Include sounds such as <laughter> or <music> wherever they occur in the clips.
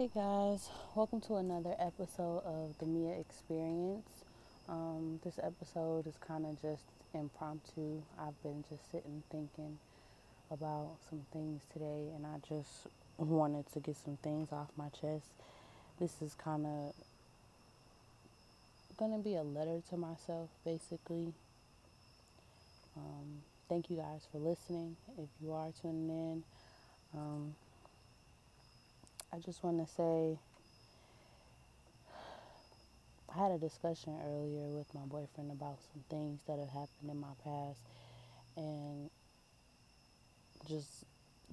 Hey guys, welcome to another episode of the Mea Experience. Um, this episode is kind of just impromptu. I've been just sitting thinking about some things today, and I just wanted to get some things off my chest. This is kind of going to be a letter to myself, basically. Um, thank you guys for listening. If you are tuning in, um, I just want to say I had a discussion earlier with my boyfriend about some things that have happened in my past and just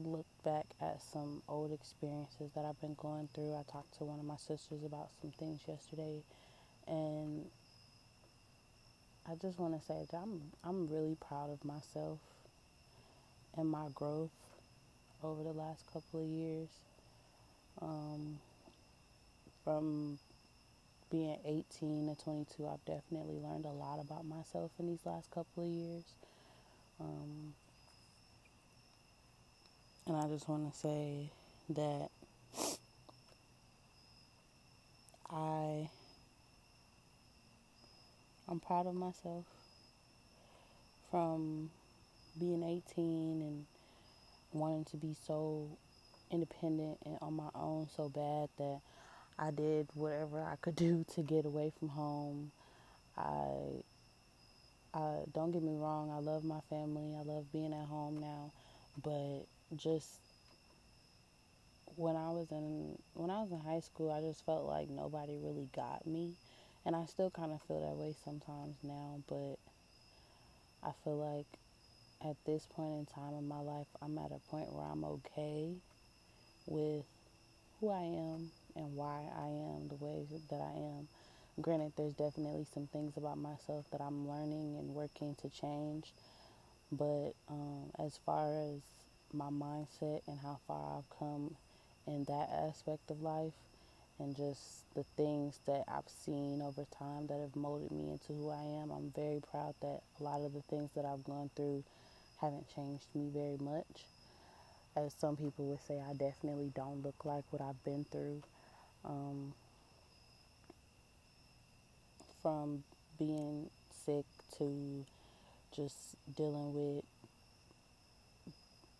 look back at some old experiences that I've been going through. I talked to one of my sisters about some things yesterday and I just want to say that I'm I'm really proud of myself and my growth over the last couple of years. Um, from being 18 to 22, I've definitely learned a lot about myself in these last couple of years. Um, and I just want to say that I I'm proud of myself from being 18 and wanting to be so independent and on my own so bad that I did whatever I could <laughs> do to get away from home. I, I don't get me wrong, I love my family. I love being at home now, but just when I was in when I was in high school, I just felt like nobody really got me, and I still kind of feel that way sometimes now, but I feel like at this point in time in my life, I'm at a point where I'm okay with who I am and why I am the way that I am. Granted, there's definitely some things about myself that I'm learning and working to change, but um, as far as my mindset and how far I've come in that aspect of life, and just the things that I've seen over time that have molded me into who I am, I'm very proud that a lot of the things that I've gone through haven't changed me very much as some people would say, I definitely don't look like what I've been through. Um, from being sick to just dealing with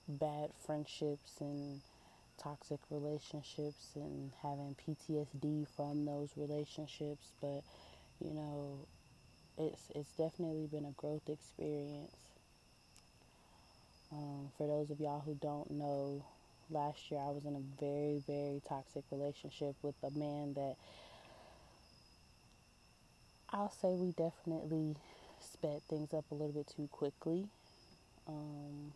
bad friendships and toxic relationships and having PTSD from those relationships, but you know, it's it's definitely been a growth experience. Um, for those of y'all who don't know, last year I was in a very, very toxic relationship with a man that I'll say we definitely sped things up a little bit too quickly. Um,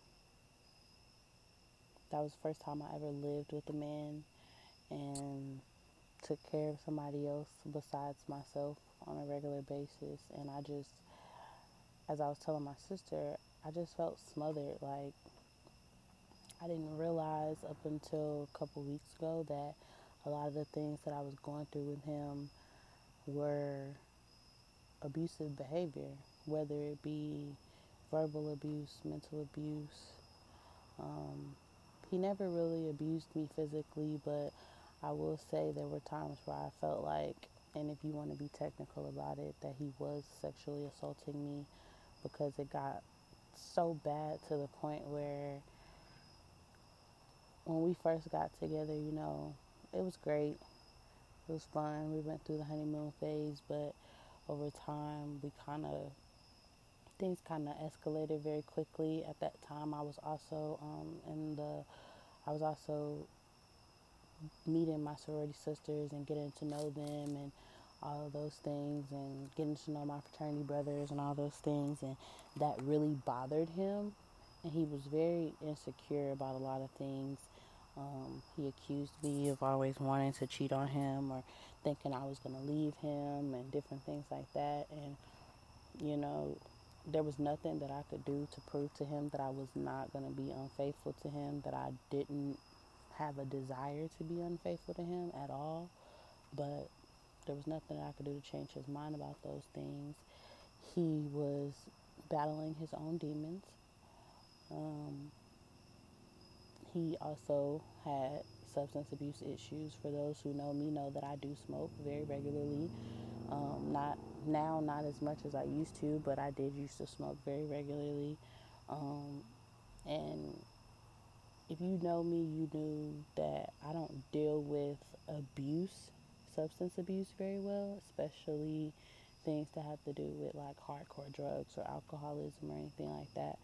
that was the first time I ever lived with a man and took care of somebody else besides myself on a regular basis. And I just, as I was telling my sister, I just felt smothered. Like, I didn't realize up until a couple weeks ago that a lot of the things that I was going through with him were abusive behavior, whether it be verbal abuse, mental abuse. Um, he never really abused me physically, but I will say there were times where I felt like, and if you want to be technical about it, that he was sexually assaulting me because it got so bad to the point where when we first got together, you know, it was great. It was fun. We went through the honeymoon phase, but over time, we kind of things kind of escalated very quickly. At that time, I was also um, in the I was also meeting my sorority sisters and getting to know them and all of those things and getting to know my fraternity brothers and all those things and that really bothered him. And he was very insecure about a lot of things. Um, he accused me of always wanting to cheat on him or thinking i was going to leave him and different things like that. And you know there was nothing that i could do to prove to him that i was not going to be unfaithful to him that i didn't have a desire to be unfaithful to him at all. But there was nothing I could do to change his mind about those things. He was battling his own demons. Um, he also had substance abuse issues. For those who know me, know that I do smoke very regularly. Um, not now, not as much as I used to, but I did used to smoke very regularly. Um, and if you know me, you knew that I don't deal with abuse, substance abuse, very well, especially things that have to do with like hardcore drugs or alcoholism or anything like that.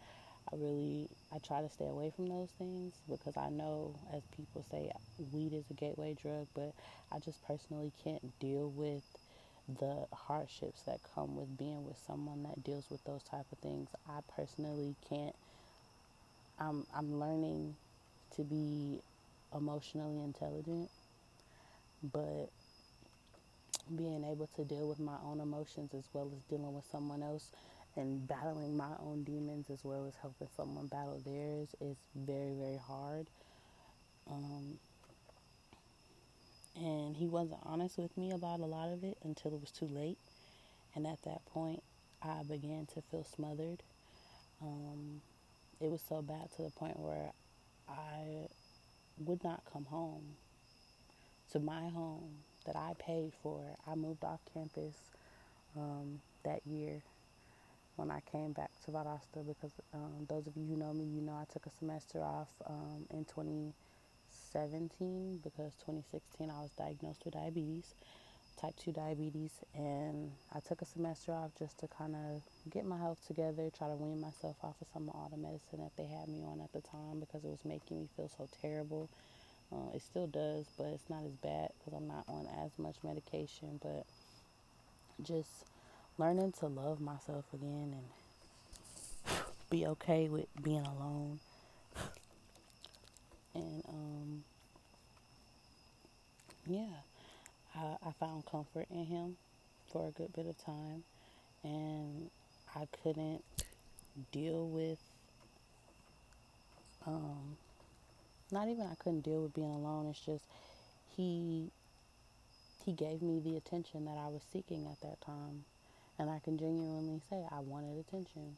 I really I try to stay away from those things because I know as people say weed is a gateway drug, but I just personally can't deal with the hardships that come with being with someone that deals with those type of things. I personally can't I'm I'm learning to be emotionally intelligent, but being able to deal with my own emotions as well as dealing with someone else and battling my own demons as well as helping someone battle theirs is very, very hard. Um, and he wasn't honest with me about a lot of it until it was too late. And at that point, I began to feel smothered. Um, it was so bad to the point where I would not come home to my home that I paid for. I moved off campus um, that year when I came back to Valdosta because um, those of you who know me, you know I took a semester off um, in 2017 because 2016 I was diagnosed with diabetes, type 2 diabetes, and I took a semester off just to kind of get my health together, try to wean myself off of some of all the medicine that they had me on at the time because it was making me feel so terrible. Uh, it still does, but it's not as bad because I'm not on as much medication. But just learning to love myself again and <sighs> be okay with being alone. <sighs> And um, yeah, I, I found comfort in him for a good bit of time, and I couldn't deal with um, not even I couldn't deal with being alone. It's just he he gave me the attention that I was seeking at that time. And I can genuinely say I wanted attention.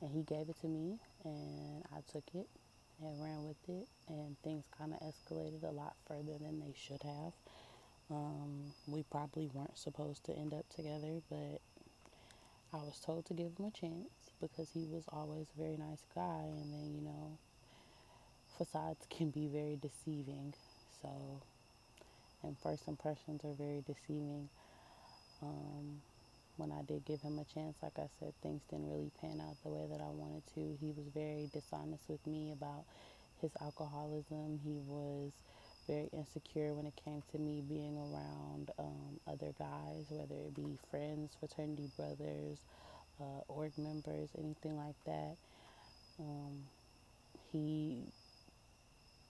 And he gave it to me and I took it and ran with it and things kind of escalated a lot further than they should have. Um, we probably weren't supposed to end up together, but I was told to give him a chance because he was always a very nice guy and then, you know, facades can be very deceiving. So, and first impressions are very deceiving. Um, when I did give him a chance, like I said, things didn't really pan out the way that I wanted to. He was very dishonest with me about his alcoholism. He was very insecure when it came to me being around um, other guys, whether it be friends, fraternity brothers, uh, org members, anything like that. Um, he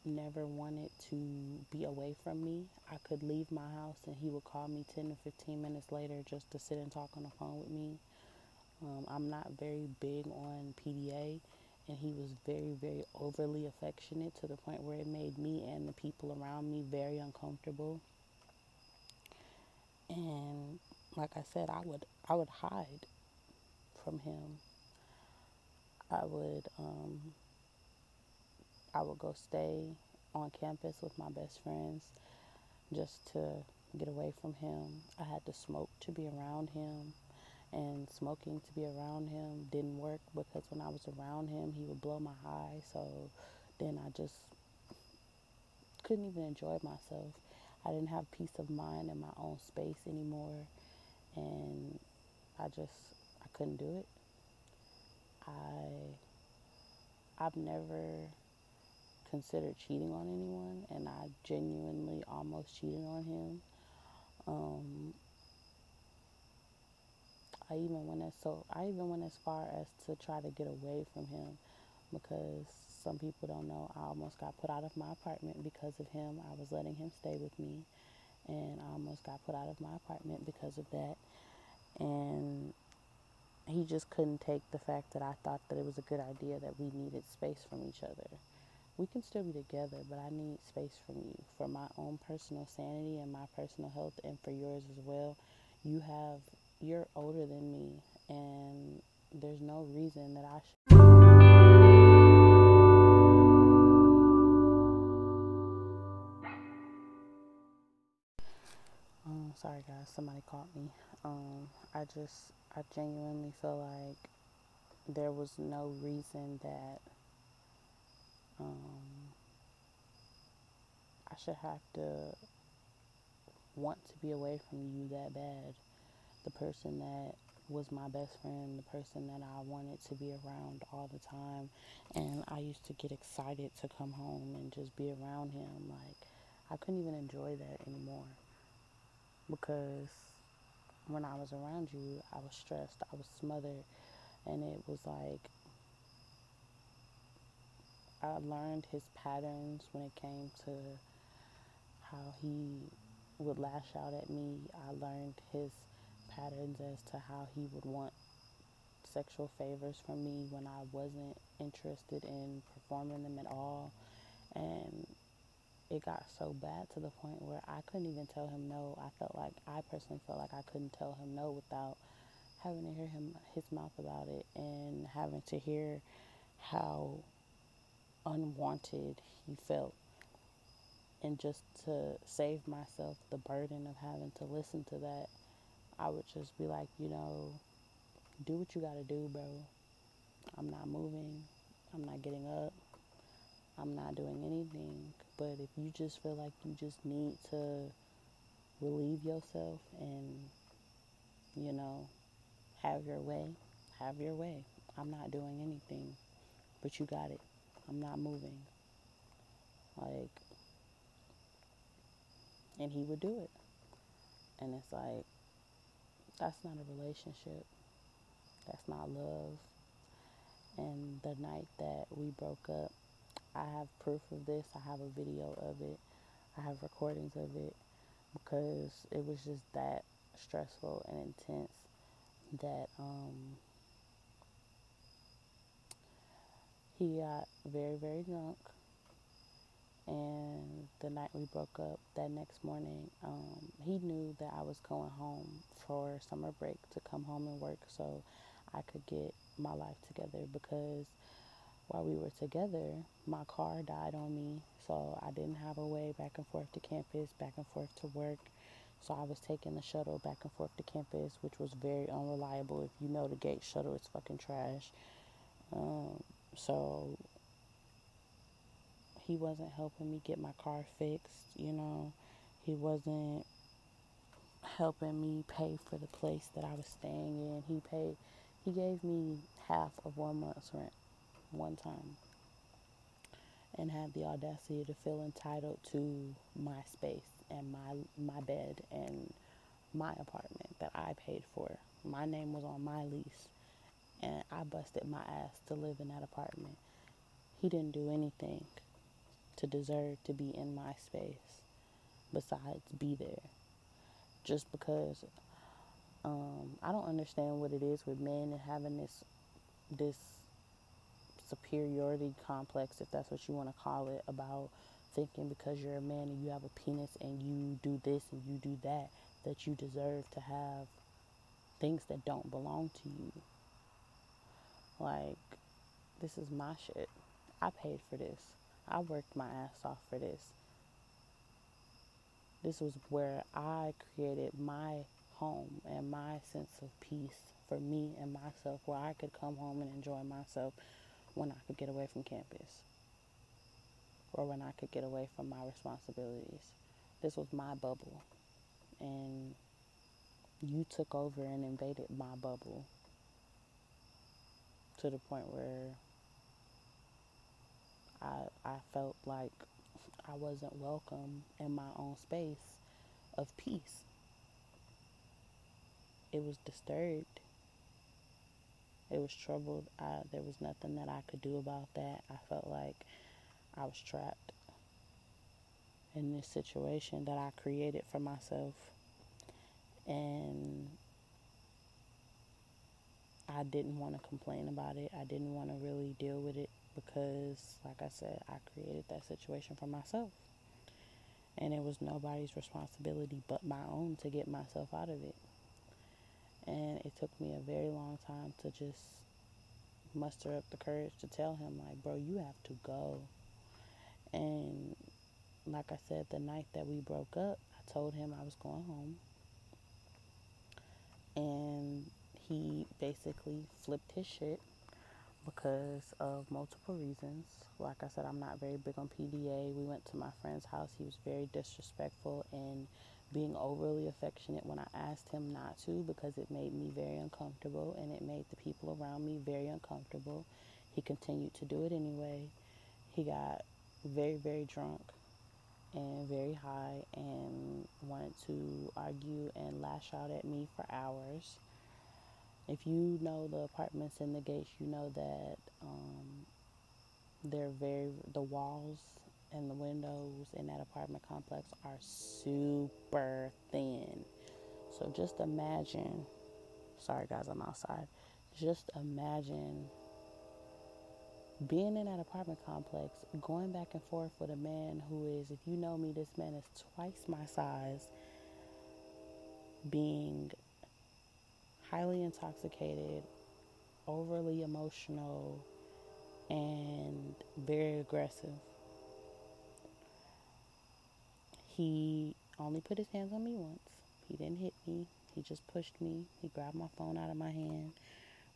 never wanted to be away from me. I could leave my house and he would call me 10 to 15 minutes later just to sit and talk on the phone with me. Um, I'm not very big on PDA, and he was very, very overly affectionate to the point where it made me and the people around me very uncomfortable. And like I said, I would I would hide from him. I would um, I would go stay on campus with my best friends just to get away from him. I had to smoke to be around him, and smoking to be around him didn't work because when I was around him, he would blow my high. So then I just couldn't even enjoy myself. I didn't have peace of mind in my own space anymore, and I just I couldn't do it. I I've never considered cheating on anyone, and I genuinely almost cheated on him. Um, I even went as so I even went as far as to try to get away from him because some people don't know I almost got put out of my apartment because of him. I was letting him stay with me, and I almost got put out of my apartment because of that. And he just couldn't take the fact that I thought that it was a good idea that we needed space from each other we can still be together, but I need space from you for my own personal sanity and my personal health and for yours as well. You have you're older than me and there's no reason that I should um, Sorry guys, somebody caught me. Um, I just, I genuinely feel like there was no reason that um, I should have to want to be away from you that bad. The person that was my best friend, the person that I wanted to be around all the time. And I used to get excited to come home and just be around him. Like, I couldn't even enjoy that anymore because when I was around you, I was stressed, I was smothered, and it was like I learned his patterns when it came to how he would lash out at me. I learned his patterns as to how he would want sexual favors from me when I wasn't interested in performing them at all. And it got so bad to the point where I couldn't even tell him no. I felt like I personally felt like I couldn't tell him no without having to hear him his mouth about it and having to hear how unwanted he felt. And just to save myself the burden of having to listen to that, I would just be like, you know, do what you gotta do, bro. I'm not moving. I'm not getting up. I'm not doing anything. But if you just feel like you just need to relieve yourself and, you know, have your way, have your way. I'm not doing anything, but you got it. I'm not moving. Like, and he would do it. And it's like, that's not a relationship. That's not love. And the night that we broke up, I have proof of this. I have a video of it. I have recordings of it because it was just that stressful and intense that um, he got very, very drunk. And the night we broke up, that next morning, um, he knew that I was going home for summer break to come home and work so I could get my life together because while we were together, my car died on me, so I didn't have a way back and forth to campus, back and forth to work. So I was taking the shuttle back and forth to campus, which was very unreliable. If you know the gate shuttle, it's fucking trash. Um, so he wasn't helping me get my car fixed, you know. He wasn't helping me pay for the place that I was staying in. He paid he gave me half of one month's rent one time and had the audacity to feel entitled to my space and my my bed and my apartment that I paid for. My name was on my lease and I busted my ass to live in that apartment. He didn't do anything to deserve to be in my space besides be there. Just because um, I don't understand what it is with men and having this this superiority complex, if that's what you want to call it, about thinking because you're a man and you have a penis and you do this and you do that, that you deserve to have things that don't belong to you. Like, this is my shit. I paid for this. I worked my ass off for this. This was where I created my home and my sense of peace for me and myself, where I could come home and enjoy myself when I could get away from campus or when I could get away from my responsibilities. This was my bubble. And you took over and invaded my bubble to the point where I, I felt like I wasn't welcome in my own space of peace. It was disturbed it was troubled. I, there was nothing that I could do about that. I felt like I was trapped in this situation that I created for myself. And I didn't want to complain about it. I didn't want to really deal with it because, like I said, I created that situation for myself. And it was nobody's responsibility but my own to get myself out of it. And it took me a very long time to just muster up the courage to tell him, like, bro, you have to go. And like I said, the night that we broke up, I told him I was going home and he basically flipped his shit because of multiple reasons. Like I said, I'm not very big on PDA. We went to my friend's house. He was very disrespectful and being overly affectionate when I asked him not to because it made me very uncomfortable and it made the people around me very uncomfortable. He continued to do it anyway. He got very, very drunk and very high and wanted to argue and lash out at me for hours. If you know the apartments in the gates, you know that um, they're very, the walls and the windows in that apartment complex are super thin. So just imagine, sorry guys, I'm outside. Just imagine being in that apartment complex, going back and forth with a man who is, if you know me, this man is twice my size, being highly intoxicated, overly emotional, and very aggressive. He only put his hands on me once. He didn't hit me. He just pushed me. He grabbed my phone out of my hand.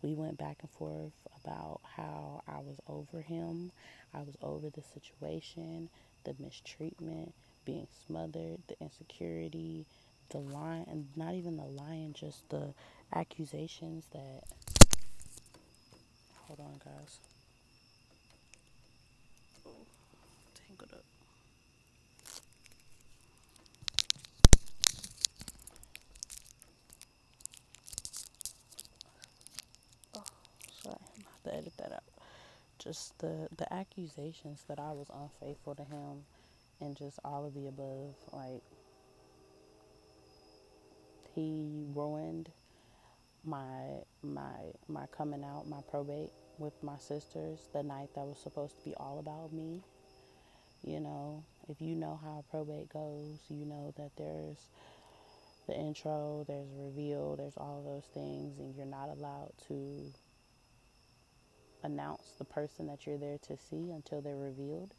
We went back and forth about how I was over him. I was over the situation, the mistreatment, being smothered, the insecurity, the lie, and not even the lying, just the accusations that. Hold on, guys. tangled up. Oh, sorry, I'm have to edit that out. Just the the accusations that I was unfaithful to him, and just all of the above, like he ruined my my my coming out, my probate with my sisters the night that was supposed to be all about me. You know, if you know how probate goes, you know that there's the intro, there's reveal, there's all those things, and you're not allowed to announce the person that you're there to see until they're revealed.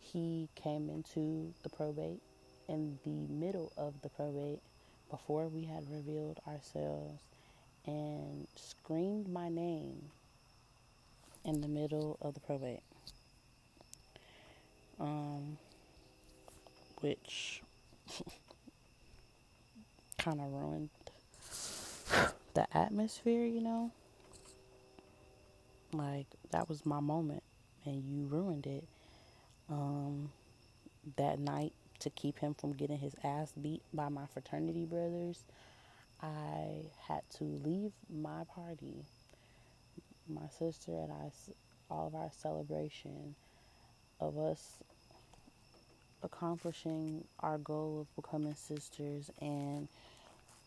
He came into the probate in the middle of the probate before we had revealed ourselves and screamed my name in the middle of the probate. Um, which <laughs> kind of ruined the atmosphere, you know? Like, that was my moment, and you ruined it. Um, that night, to keep him from getting his ass beat by my fraternity brothers, I had to leave my party, my sister and I, all of our celebration of us accomplishing our goal of becoming sisters and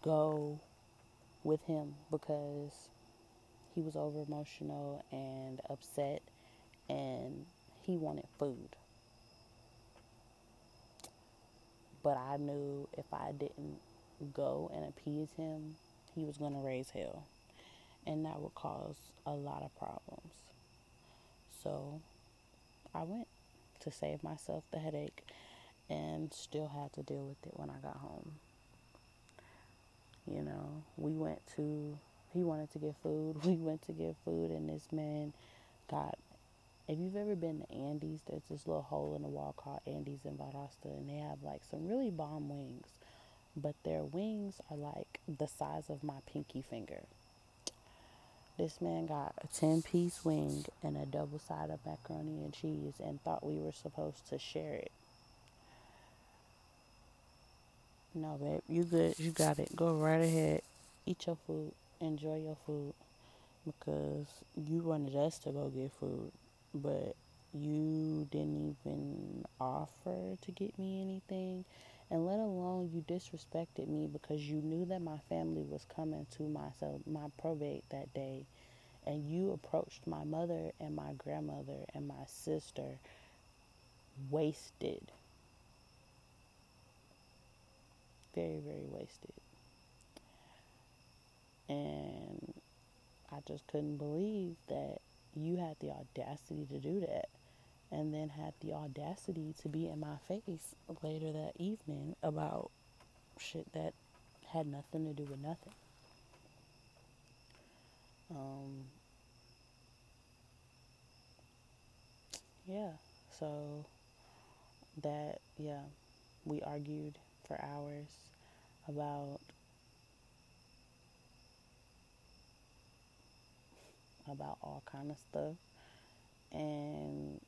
go with him because he was over emotional and upset and he wanted food. But I knew if I didn't go and appease him, he was going to raise hell. And that would cause a lot of problems. So I went to save myself the headache and still had to deal with it when I got home. You know, we went to, he wanted to get food. <laughs> We went to get food, and this man got, if you've ever been to Andy's, there's this little hole in the wall called Andy's in Valdosta, and they have like some really bomb wings. But their wings are like the size of my pinky finger. This man got a 10 piece wing and a double side of macaroni and cheese and thought we were supposed to share it. No, babe, you good. You got it. Go right ahead. Eat your food. Enjoy your food. Because you wanted us to go get food, but you didn't even offer to get me anything. And let alone you disrespected me because you knew that my family was coming to my so my probate that day. And you approached my mother and my grandmother and my sister wasted very, very wasted. And I just couldn't believe that you had the audacity to do that. And then had the audacity to be in my face later that evening about shit that had nothing to do with nothing. Um, yeah, so that, yeah, we argued for hours about about all kind of stuff and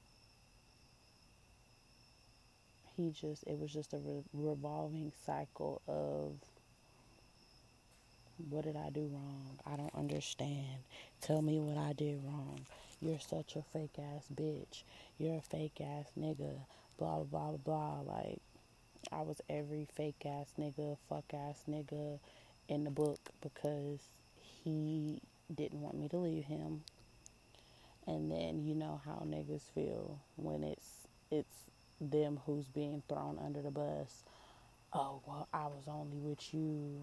he just it was just a re- revolving cycle of what did I do wrong? I don't understand. Tell me what I did wrong. You're such a fake ass bitch. You're a fake ass nigga. Blah blah blah blah. Like I was every fake ass nigga, fuck ass nigga in the book because he didn't want me to leave him. And then you know how niggas feel when it's it's them who's being thrown under the bus. Oh, well, I was only with you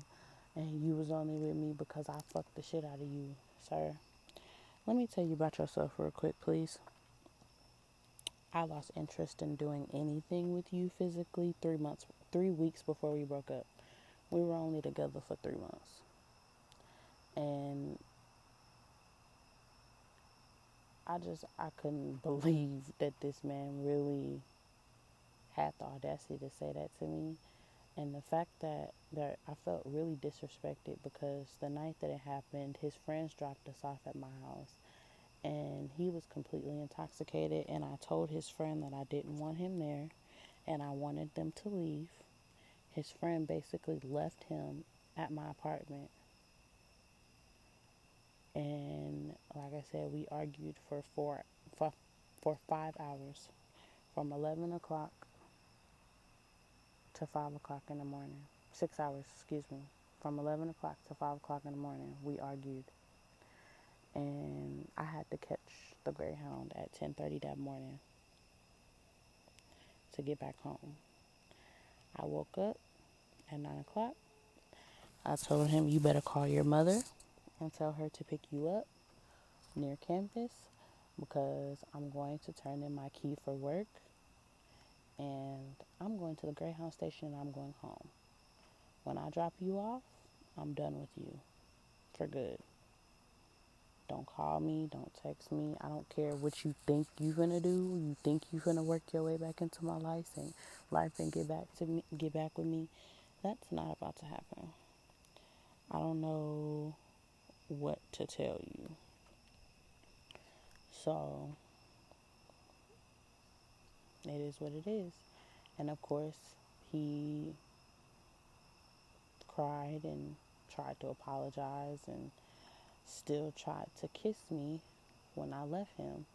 and you was only with me because I fucked the shit out of you, sir. Let me tell you about yourself real quick, please. I lost interest in doing anything with you physically three months, three weeks before we broke up. We were only together for three months. And I just, I couldn't <laughs> believe that this man really had the audacity to say that to me. And the fact that, that I felt really disrespected because the night that it happened, his friends dropped us off at my house and he was completely intoxicated. And I told his friend that I didn't want him there and I wanted them to leave. His friend basically left him at my apartment. And like I said, we argued for four, for, for five hours from 11 o'clock to 5 o'clock in the morning. Six hours, excuse me. From 11 o'clock to 5 o'clock in the morning, we argued. And I had to catch the Greyhound at 10.30 that morning to get back home. I woke up at 9 o'clock. I told him, you better call your mother and tell her to pick you up near campus because I'm going to turn in my key for work and I'm going to the Greyhound station and I'm going home. When I drop you off, I'm done with you for good. Don't call me, don't text me. I don't care what you think you're gonna do. You think you're gonna work your way back into my life and life and get back to me get back with me. That's not about to happen. I don't know what to tell you. So it is what it is. And of course, he cried and tried to apologize and still tried to kiss me when I left him.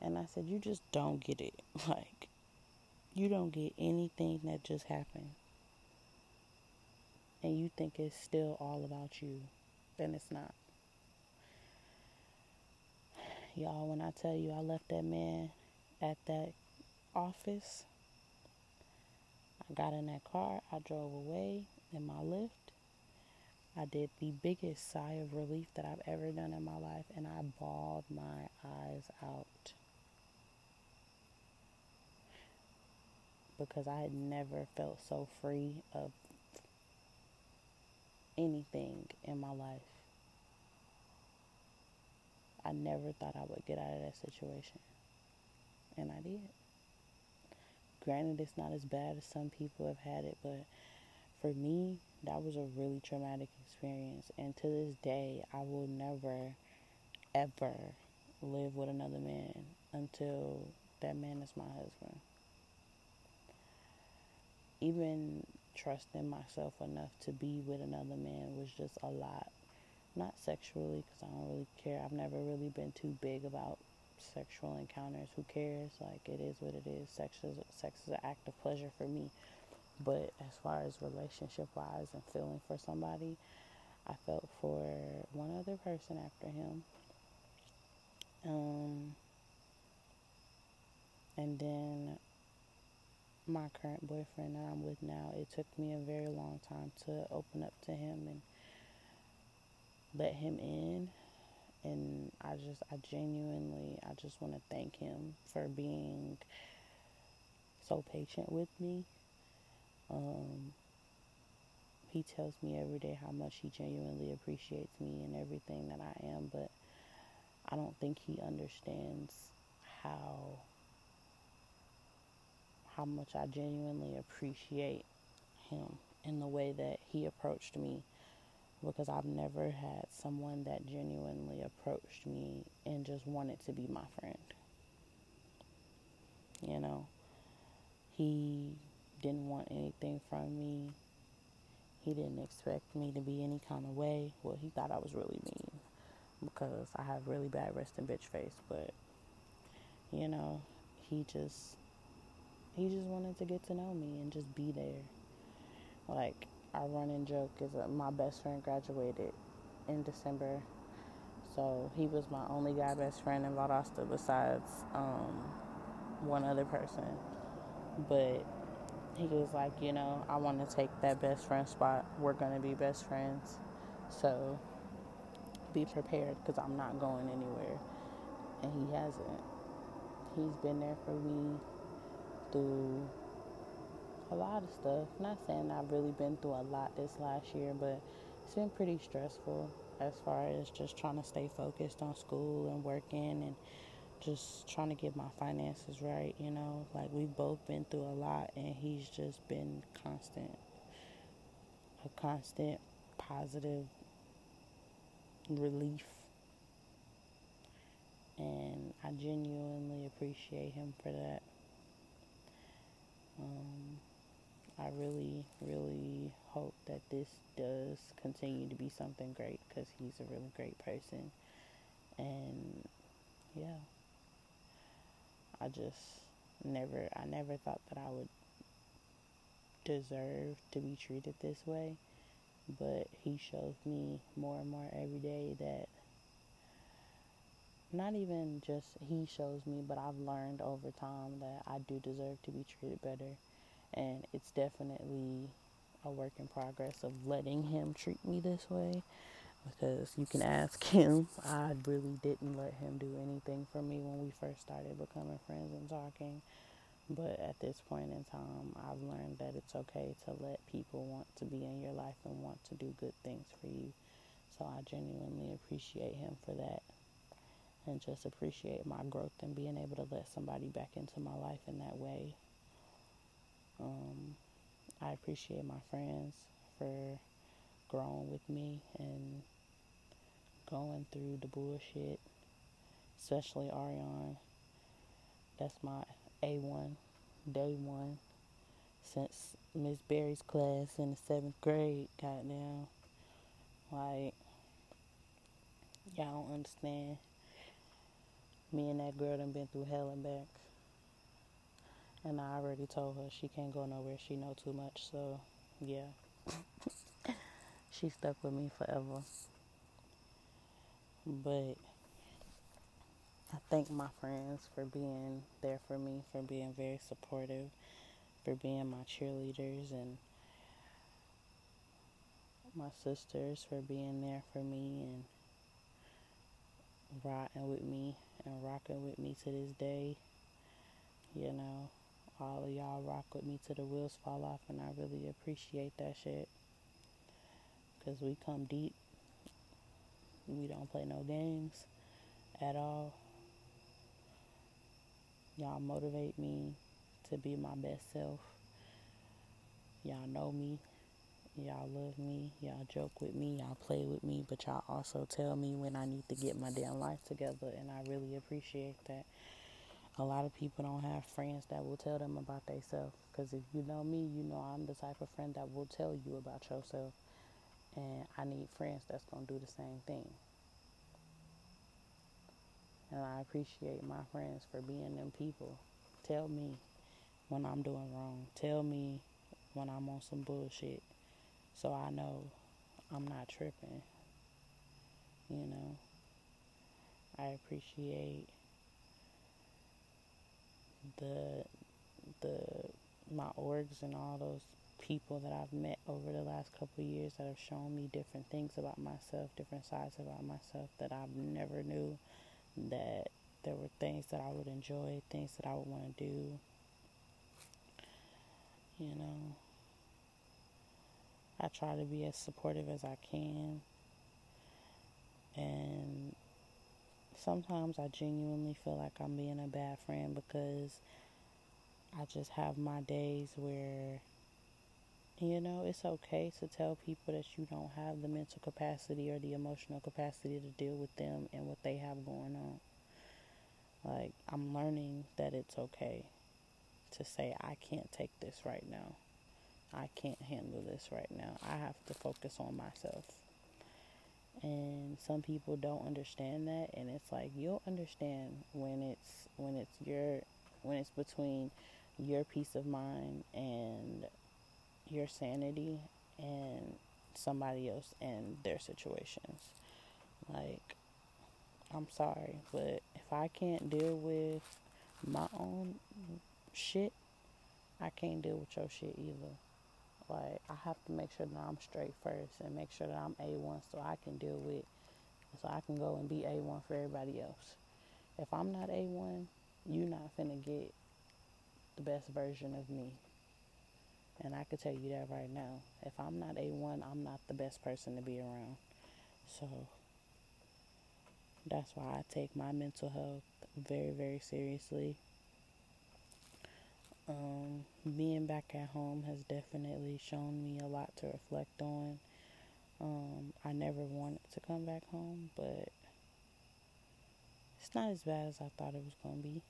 And I said, You just don't get it. <laughs> Like, you don't get anything that just happened. And you think it's still all about you. Then it's not. Y'all, when I tell you I left that man at that office. I got in that car, I drove away in my Lyft. I did the biggest sigh of relief that I've ever done in my life, and I bawled my eyes out. Because I had never felt so free of anything in my life. I never thought I would get out of that situation. And I did. Granted, it's not as bad as some people have had it, but for me, that was a really traumatic experience. And to this day, I will never, ever live with another man until that man is my husband. Even trusting myself enough to be with another man was just a lot. Not sexually, because I don't really care. I've never really been too big about sexual encounters. Who cares? Like it is what it is. Sex is sex is an act of pleasure for me. But as far as relationship wise and feeling for somebody, I felt for one other person after him. Um, and then my current boyfriend that I'm with now, it took me a very long time to open up to him and let him in and I just I genuinely I just want to thank him for being so patient with me. Um, he tells me every day how much he genuinely appreciates me and everything that I am, but I don't think he understands how how much I genuinely appreciate him in the way that he approached me because I've never had someone that genuinely approached me and just wanted to be my friend. You know, he didn't want anything from me. He didn't expect me to be any kind of way. Well, he thought I was really mean because I have really bad resting bitch face, but you know, he just he just wanted to get to know me and just be there. Like our running joke is that my best friend graduated in December, so he was my only guy best friend in Valdosta besides um, one other person. But he was like, you know, I want to take that best friend spot. We're gonna be best friends, so be prepared because I'm not going anywhere. And he hasn't. He's been there for me through a lot of stuff. Not saying I've really been through a lot this last year, but it's been pretty stressful as far as just trying to stay focused on school and working and just trying to get my finances right, you know. Like we've both been through a lot and he's just been constant a constant positive relief. And I genuinely appreciate him for that. Um, I really, really hope that this does continue to be something great because he's a really great person. And yeah, I just never, I never thought that I would deserve to be treated this way. But he shows me more and more every day that not even just he shows me, but I've learned over time that I do deserve to be treated better and it's definitely a work in progress of letting him treat me this way because you can ask <laughs> him. I really didn't let him do anything for me when we first started becoming friends and talking. But at this point in time, I've learned that it's okay to let people want to be in your life and want to do good things for you. So I genuinely appreciate him for that and just appreciate my growth and being able to let somebody back into my life in that way. Um, I appreciate my friends for growing with me and going through the bullshit, especially Ariane. That's my A1, day one, since Miss Berry's class in the seventh grade. Goddamn, like y'all don't understand. Me and that girl done been through hell and back. And I already told her she can't go nowhere. She know too much. So, yeah. <laughs> she stuck with me forever. But I thank my friends for being there for me, for being very supportive, for being my cheerleaders, and my sisters for being there for me and riding with me and rocking with me to this day. You know, all of y'all rock with me till the wheels fall off, and I really appreciate that shit. Because we come deep. We don't play no games at all. Y'all motivate me to be my best self. Y'all know me. Y'all love me. Y'all joke with me. Y'all play with me. But y'all also tell me when I need to get my damn life together. And I really appreciate that a lot of people don't have friends that will tell them about themselves. Because if you know me, you know I'm the type of friend that will tell you about yourself. And I need friends that's going to do the same thing. And I appreciate my friends for being them people. Tell me when I'm doing wrong. Tell me when I'm on some bullshit. So I know I'm not tripping. You know, I appreciate the the my orgs and all those people that I've met over the last couple years that have shown me different things about myself, different sides about myself that I've never knew that there were things that I would enjoy, things that I would want to do. You know, I try to be as supportive as I can. And sometimes I genuinely feel like I'm being a bad friend because I just have my days where, you know, it's okay to tell people that you don't have the mental capacity or the emotional capacity to deal with them and what they have going on. Like, I'm learning that it's okay to say, I can't take this right now. I can't handle this right now. I have to focus on myself. And some people don't understand that and it's like you'll understand when it's when it's your when it's between your peace of mind and your sanity and somebody else and their situations. Like I'm sorry, but if I can't deal with my own shit, I can't deal with your shit either. Like I have to make sure that I'm straight first and make sure that I'm A1 so I can deal with so I can go and be A1 for everybody else. If I'm not A1, you're not finna get the best version of me. And I can tell you that right now. If I'm not A1, I'm not the best person to be around. So that's why I take my mental health very, very seriously. Um, being back at home has definitely shown me a lot to reflect on. Um, I never wanted to come back home, but it's not as bad as I thought it was going to be.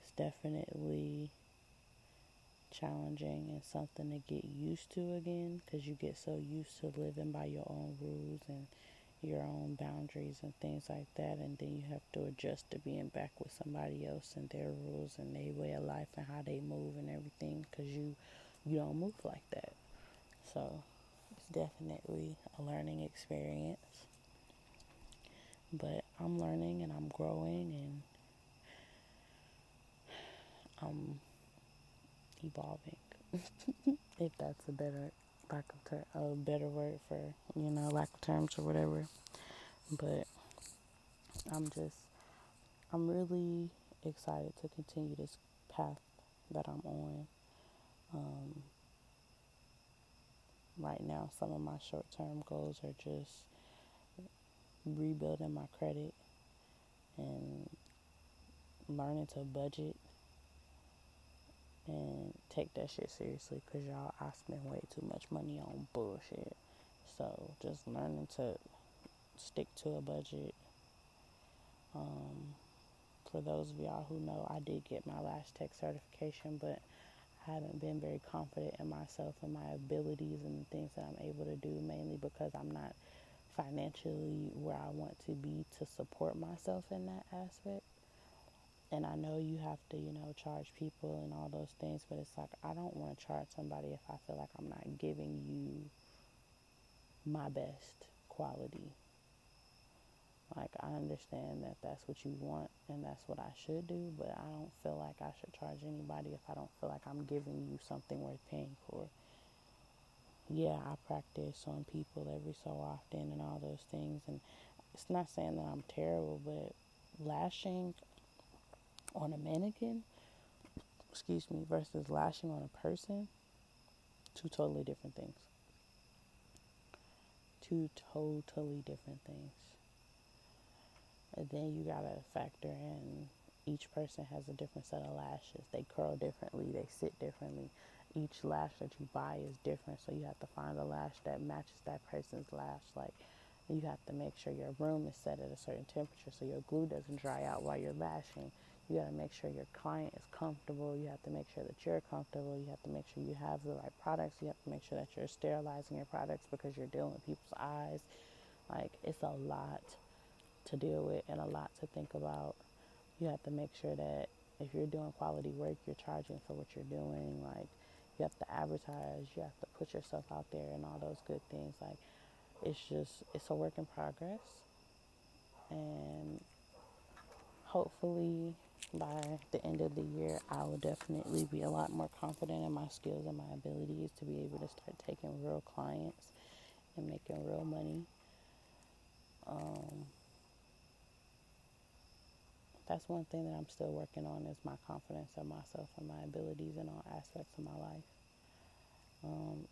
It's definitely challenging and something to get used to again because you get so used to living by your own rules and your own boundaries and things like that and then you have to adjust to being back with somebody else and their rules and their way of life and how they move and everything because you you don't move like that. So it's definitely a learning experience. But i'm learning and i'm growing and <sighs> i'm evolving <laughs> if that's a better lack of ter- a better word for you know lack of terms or whatever. But I'm just I'm really excited to continue this path that I'm on. Um, right now, some of my short term goals are just rebuilding my credit and learning to budget and take that shit seriously because y'all, I spend way too much money on bullshit. So just learning to stick to a budget. Um, for those of y'all who know, I did get my Lash Tech certification, but I haven't been very confident in myself and my abilities and the things that I'm able to do, mainly because I'm not financially where I want to be to support myself in that aspect and I know you have to, you know, charge people and all those things, but it's like I don't want to charge somebody if I feel like I'm not giving you my best quality. Like I understand that that's what you want and that's what I should do, but I don't feel like I should charge anybody if I don't feel like I'm giving you something worth paying for. Yeah, I practice on people every so often and all those things and it's not saying that I'm terrible, but lashing on a mannequin, excuse me, versus lashing on a person, two totally different things. Two totally different things. And then you gotta factor in each person has a different set of lashes. They curl differently, they sit differently. Each lash that you buy is different, so you have to find a lash that matches that person's lash. Like, you have to make sure your room is set at a certain temperature so your glue doesn't dry out while you're lashing. You got to make sure your client is comfortable. You have to make sure that you're comfortable. You have to make sure you have the right products. You have to make sure that you're sterilizing your products because you're dealing with people's eyes. Like, it's a lot to deal with and a lot to think about. You have to make sure that if you're doing quality work, you're charging for what you're doing. Like, you have to advertise, you have to put yourself out there and all those good things. Like, it's just, it's a work in progress. And hopefully, by the end of the year, I will definitely be a lot more confident in my skills and my abilities to be able to start taking real clients and making real money. Um, that's one thing that I'm still working on is my confidence in myself and my abilities in all aspects of my life. Um,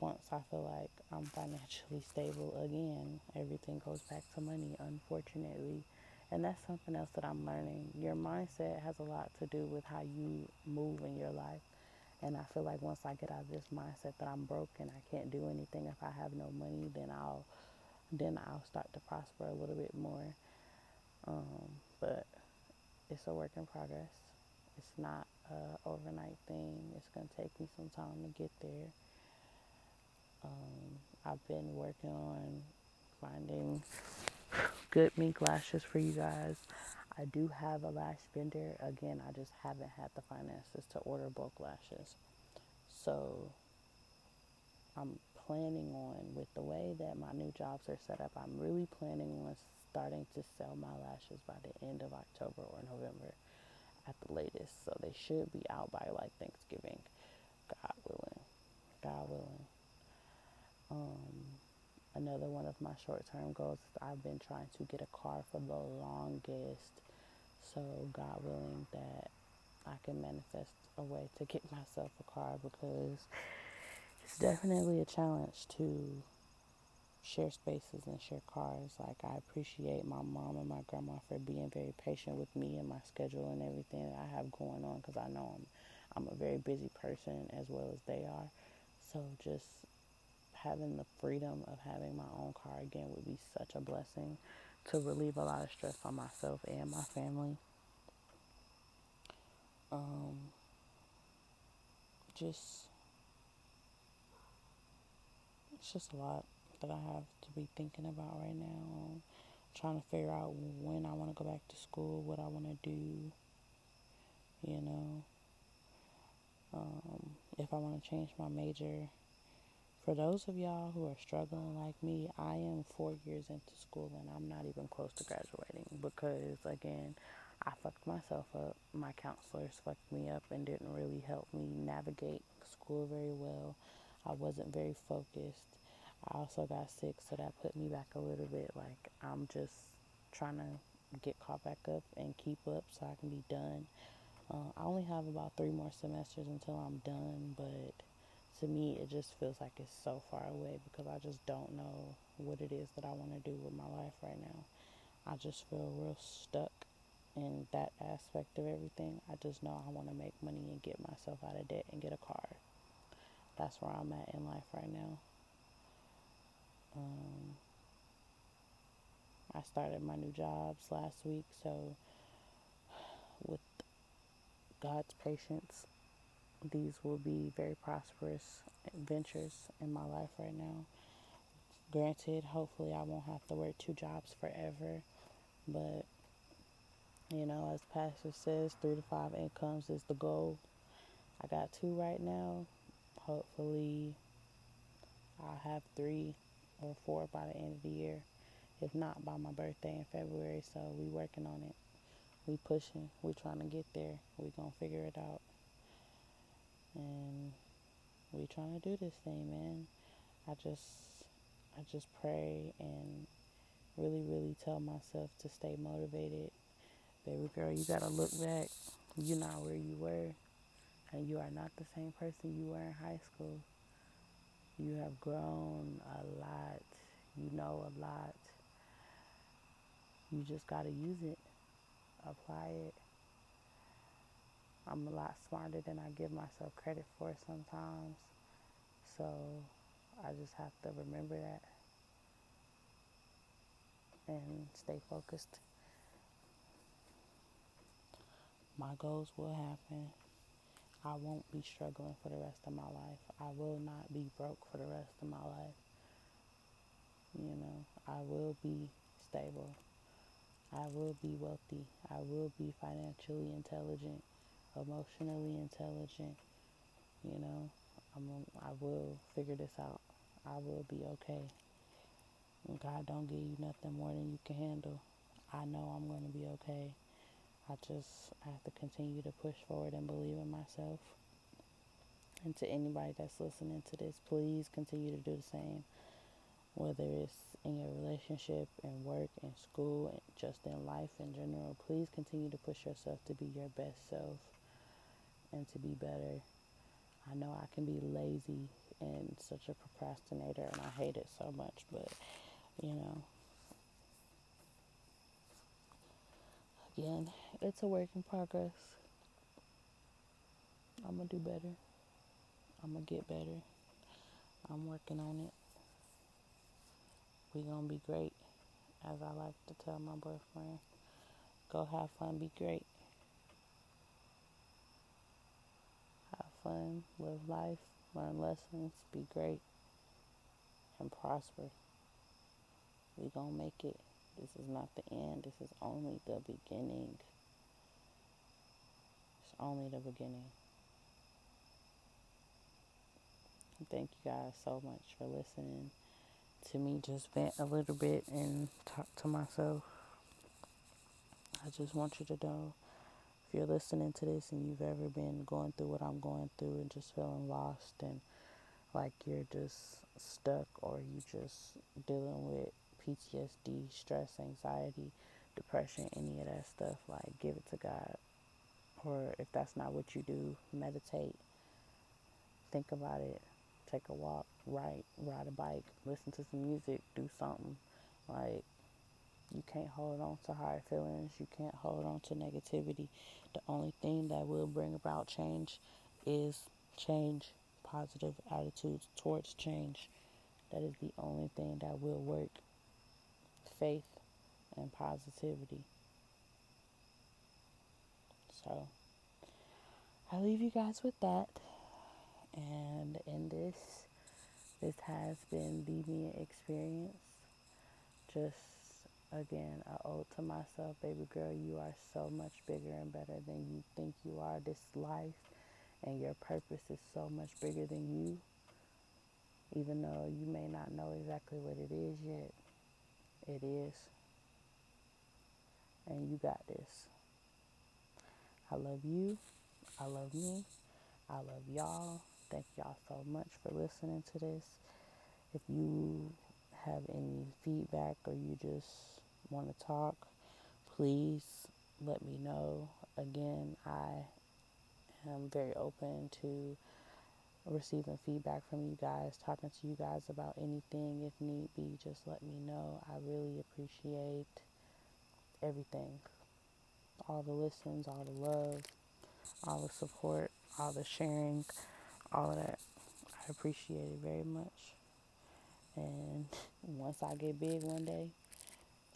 once I feel like I'm financially stable again, everything goes back to money, unfortunately. And that's something else that I'm learning. Your mindset has a lot to do with how you move in your life. And I feel like once I get out of this mindset that I'm broke and I can't do anything if I have no money, then I'll then I'll start to prosper a little bit more. Um, but it's a work in progress. It's not a overnight thing. It's gonna take me some time to get there. Um, I've been working on finding good mink lashes for you guys. I do have a lash vendor. Again, I just haven't had the finances to order bulk lashes. So I'm planning on, with the way that my new jobs are set up, I'm really planning on starting to sell my lashes by the end of October or November at the latest. So they should be out by like Thanksgiving, God willing. God willing. Um, another one of my short term goals is I've been trying to get a car for the longest. So, God willing, that I can manifest a way to get myself a car because it's definitely a challenge to share spaces and share cars. Like, I appreciate my mom and my grandma for being very patient with me and my schedule and everything that I have going on because I know I'm, I'm a very busy person as well as they are. So, just having the freedom of having my own car again would be such a blessing to relieve a lot of stress on myself and my family. Um, just, it's just a lot that I have to be thinking about right now. I'm trying to figure out when I want to go back to school, what I want to do, you know, um, if I want to change my major for those of y'all who are struggling like me, I am four years into school and I'm not even close to graduating because, again, I fucked myself up. My counselors fucked me up and didn't really help me navigate school very well. I wasn't very focused. I also got sick, so that put me back a little bit. Like, I'm just trying to get caught back up and keep up so I can be done. Uh, I only have about three more semesters until I'm done, but to me, it just feels like it's so far away because I just don't know what it is that I want to do with my life right now. I just feel real stuck in that aspect of everything. I just know I want to make money and get myself out of debt and get a car. That's where I'm at in life right now. Um, I started my new jobs last week, so <sighs> with God's patience, these will be very prosperous ventures in my life right now. Granted, hopefully, I won't have to work two jobs forever, but you know, as Pastor says, three to five incomes is the goal. I got two right now. Hopefully, I'll have three or four by the end of the year. If not, by my birthday in February. So we working on it. We pushing. We trying to get there. We gonna figure it out and we trying to do this thing, man. I just I just pray and really, really tell myself to stay motivated. Baby girl, you gotta look back. You're not where you were. And you are not the same person you were in high school. You have grown a lot. You know a lot. You just gotta use it. Apply it. I'm a lot smarter than I give myself credit for sometimes. So I just have to remember that and stay focused. My goals will happen. I won't be struggling for the rest of my life. I will not be broke for the rest of my life. You know, I will be stable. I will be wealthy. I will be financially intelligent emotionally intelligent. You know, I'm, I will figure this out. I will be okay. God don't give you nothing more than you can handle. I know I'm going to be okay. I just have to continue to push forward and believe in myself. And to anybody that's listening to this, please continue to do the same. Whether it's in your relationship, in work, in school, just in life in general, please continue to push yourself to be your best self and to be better. I know I can be lazy and such a procrastinator, and I hate it so much. But you know, again, it's a work in progress. I'm gonna do better. I'm gonna get better. I'm working on it. We gonna be great, as I like to tell my boyfriend. Go have fun, be great. Have fun, live life, learn lessons, be great, and prosper. We gonna make it. This is not the end. This is only the beginning. It's only the beginning. Thank you guys so much for listening to me just vent a little bit and talk to myself. I just want you to know you're listening to this and you've ever been going through what I'm going through and just feeling lost and like you're just stuck or you just dealing with PTSD, stress, anxiety, depression, any of that stuff, like give it to God. Or if that's not what you do, meditate. Think about it. Take a walk, write, ride a bike, listen to some music, do something. Like you can't hold on to hard feelings. You can't hold on to negativity. The only thing that will bring about change is change, positive attitudes towards change. That is the only thing that will work faith and positivity. So, I leave you guys with that. And in this, this has been the Mea experience. Just again, I owe to myself, baby girl, you are so much bigger and better than you think you are. This life and your purpose is so much bigger than you. Even though you may not know exactly what it is yet, it is. And you got this. I love you. I love me. I love y'all. Thank y'all so much for listening to this. If you have any feedback or you just want to talk, please let me know. Again, I am very open to receiving feedback from you guys, talking to you guys about anything if need be. Just let me know. I really appreciate everything all the listens, all the love, all the support, all the sharing, all of that. I appreciate it very much. And <laughs> once I get big one day,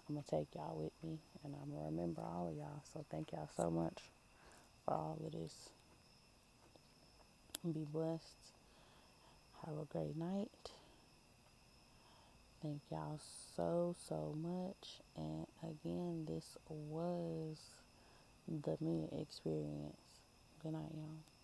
I'm going to take y'all with me and I'm going to remember all of y'all. So thank y'all so much for all of this. Be blessed. Have a great night. Thank y'all so, so much. And again, this was the Mea experience. Good night, y'all.